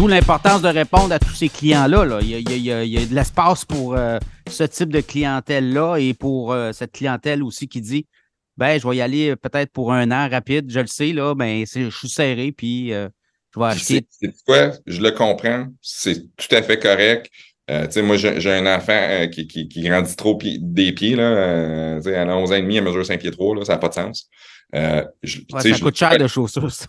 D'où l'importance de répondre à tous ces clients-là. Il, y a, de l'espace pour euh, ce type de clientèle-là et pour euh, cette clientèle aussi qui dit ben, je vais y aller peut-être pour un an rapide, je le sais, là, ben, je suis serré, puis euh, je vais acheter. C'est quoi? Je le comprends. C'est tout à fait correct. moi, j'ai un enfant qui, qui, grandit trop des pieds. Là, tu sais, à 11 ans et demi, elle mesure 5 pieds 3, là, ça n'a pas de sens. ça coûte cher de chaussures, ça.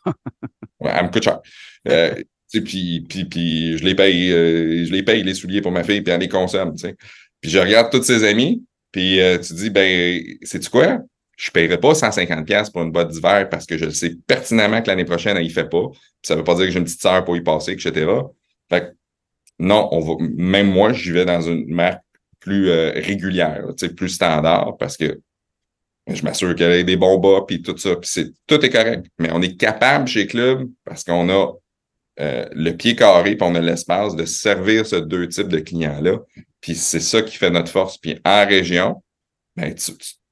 ouais, elle me coûte cher. Puis, puis, puis je les paye, euh, je les paye les souliers pour ma fille, puis elle les consomme. Puis je regarde tous ses amis, puis euh, tu dis, ben, sais-tu quoi? Je ne paierai pas 150$ pour une botte d'hiver parce que je sais pertinemment que l'année prochaine, elle y fait pas. Puis ça veut pas dire que j'ai une petite sœur pour y passer, etc. Fait que, non, on va, même moi, j'y vais dans une marque plus euh, régulière, plus standard, parce que je m'assure qu'elle ait des bons bas, puis tout ça. Puis c'est, tout est correct. Mais on est capable chez Club, parce qu'on a euh, le pied carré, puis on a l'espace de servir ce deux types de clients-là. Puis c'est ça qui fait notre force. Puis en région, ben,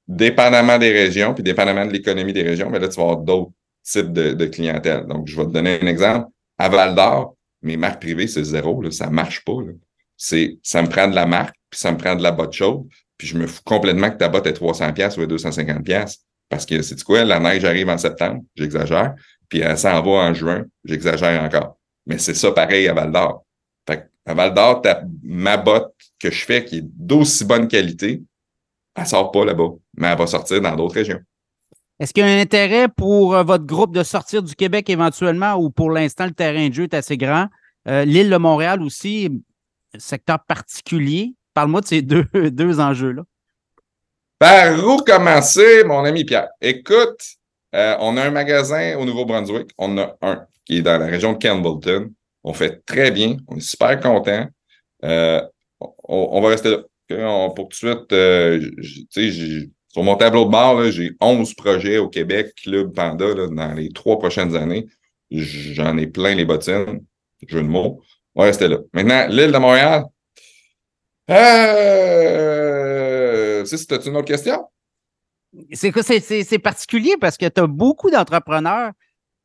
dépendamment des régions, puis dépendamment de l'économie des régions, ben là, tu vas avoir d'autres types de, clientèle. Donc, je vais te donner un exemple. À Val d'Or, mes marques privées, c'est zéro. Là, ça marche pas. C'est, ça me prend de la marque, puis ça me prend de la botte chaude, puis je me fous complètement que ta botte est 300$ ou est 250$. Parce que, c'est quoi, la neige arrive en septembre, j'exagère, puis elle s'en va en juin, j'exagère encore. Mais c'est ça pareil à Val d'Or. à Val d'Or, ma botte que je fais qui est d'aussi bonne qualité, elle sort pas là-bas, mais elle va sortir dans d'autres régions. Est-ce qu'il y a un intérêt pour euh, votre groupe de sortir du Québec éventuellement ou pour l'instant le terrain de jeu est assez grand? Euh, l'île de Montréal aussi, secteur particulier. Parle-moi de ces deux, deux enjeux-là. Par où commencer, mon ami Pierre? Écoute, euh, on a un magasin au Nouveau-Brunswick. On a un qui est dans la région de Campbellton. On fait très bien. On est super content. Euh, on, va rester là. pour tout de suite, euh, sur mon tableau de bord, j'ai 11 projets au Québec, Club Panda, dans les trois prochaines années. J'en ai plein les bottines. Jeu de mots. On va rester là. Maintenant, l'île de Montréal. Euh, c'est une autre question? C'est particulier parce que tu as beaucoup d'entrepreneurs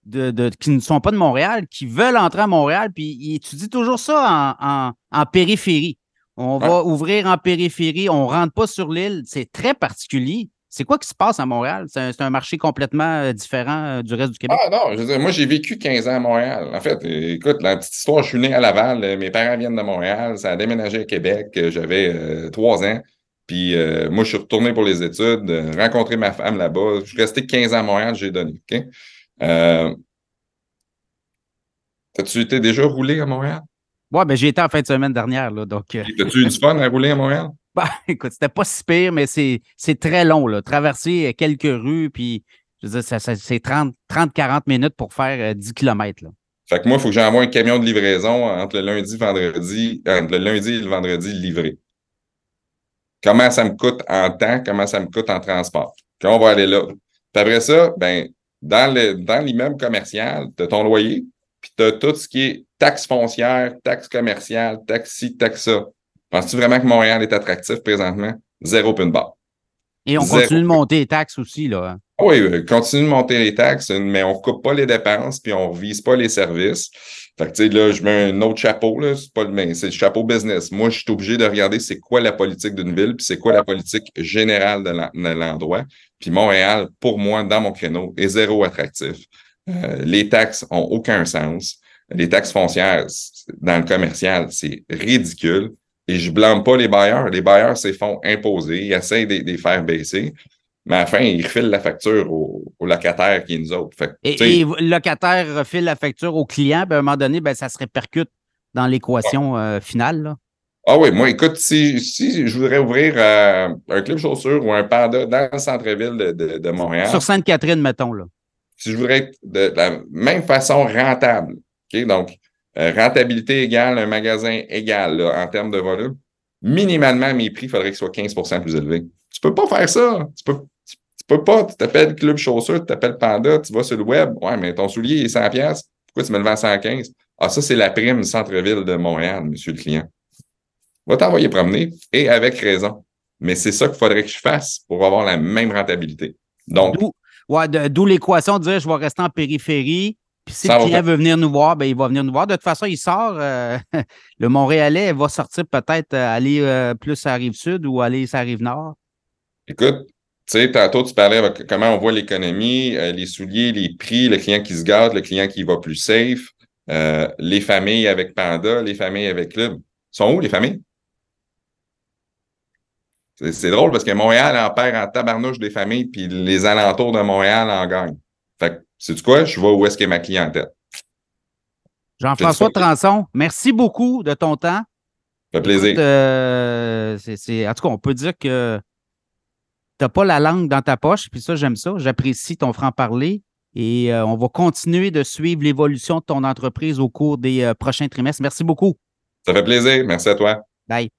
de, qui ne sont pas de Montréal, qui veulent entrer à Montréal, puis tu dis toujours ça en, périphérie. On va ouvrir en périphérie, on ne rentre pas sur l'île. C'est très particulier. C'est quoi qui se passe à Montréal? C'est un, marché complètement euh, différent euh, du reste du Québec? Ah non, je moi j'ai vécu 15 ans à Montréal. En fait, écoute, la petite histoire, je suis né à Laval, mes parents viennent de Montréal, ça a déménagé à Québec, j'avais trois ans. Puis euh, moi, je suis retourné pour les études, euh, rencontrer ma femme là-bas. Je suis resté 15 ans à Montréal, j'ai donné. Euh, As-tu été déjà roulé à Montréal? Oui, ben j'ai été en fin de semaine dernière. Là, donc, As-tu eu du fun à rouler à Montréal? Ben, écoute, c'était pas si pire, mais c'est très long. Là. Traverser quelques rues, puis je veux dire, c'est 30-40 minutes pour faire 10 km. Là. Fait que moi, il faut que j'envoie un camion de livraison entre le lundi, vendredi, entre le lundi et le vendredi livré comment ça me coûte en temps, comment ça me coûte en transport. Puis on va aller là. Puis après ça, ben, dans, le, dans l'immeuble commercial, tu as ton loyer, puis tu as tout ce qui est taxe foncière, taxe commerciale, taxe ci, taxe ça. Penses-tu vraiment que Montréal est attractif présentement? Zéro pin barre. Et on continue de monter les taxes aussi, là. Hein? Oui, continue de monter les taxes, mais on ne coupe pas les dépenses, puis on ne vise pas les services. Fait que, tu sais, là, je mets un autre chapeau, là, c'est pas le c'est le chapeau business. Moi, je suis obligé de regarder c'est quoi la politique d'une ville, puis c'est quoi la politique générale de l'endroit. Puis Montréal, pour moi, dans mon créneau, est zéro attractif. Euh, les taxes ont aucun sens. Les taxes foncières dans le commercial, c'est ridicule. Et je blâme pas les bailleurs. Les bailleurs se font imposer. Ils essayent de les faire baisser. Mais à la fin, ils refilent la facture au, locataire qui est nous autres. et, le locataire refile la facture au client, ben, à un moment donné, ben, ça se répercute dans l'équation euh, finale. Ah oui, moi, écoute, si, si je voudrais ouvrir euh, un club chaussure ou un panda dans le centre-ville de, de, Montréal. Sur Sainte-Catherine, mettons, là. Si je voudrais être de, la même façon rentable, OK? Donc, euh, rentabilité égale, un magasin égal en termes de volume, minimalement, mes prix, il faudrait qu'ils soient 15% plus élevés. Tu peux pas faire ça. Tu peux, tu peux pas, tu t'appelles Club Chaussure, tu t'appelles Panda, tu vas sur le web. Ouais, mais ton soulier est 100$. Pourquoi tu me le vends à 115? Ah, ça, c'est la prime centre-ville de Montréal, monsieur le client. Va t'envoyer promener et avec raison. Mais c'est ça qu'il faudrait que je fasse pour avoir la même rentabilité. Donc. D'où l'équation de dire je vais rester en périphérie, Puis si le 100%. client veut venir nous voir, ben, il va venir nous voir. De toute façon, il sort. euh, le Montréalais va sortir peut-être euh, aller euh, plus à la rive sud ou aller à la rive nord. Écoute, tu sais, tantôt, tu parlais avec comment on voit l'économie, euh, les souliers, les prix, le client qui se gâte, le client qui va plus safe, les familles avec Panda, les familles avec Club. sont où, les familles? C'est c'est drôle parce que Montréal en perd en tabarnouche des familles, puis les alentours de Montréal en gagnent. Fait que, sais-tu quoi? Je vois où est-ce qu'est ma clientèle. Jean-François C'est. Transon, merci beaucoup de ton temps. Ça fait plaisir. Écoute, euh, c'est- c'est- en tout cas, on peut dire que tu n'as pas la langue dans ta poche, puis ça, j'aime ça. J'apprécie ton franc-parler et euh, on va continuer de suivre l'évolution de ton entreprise au cours des euh, prochains trimestres. Merci beaucoup. Ça fait plaisir. Merci à toi. Bye.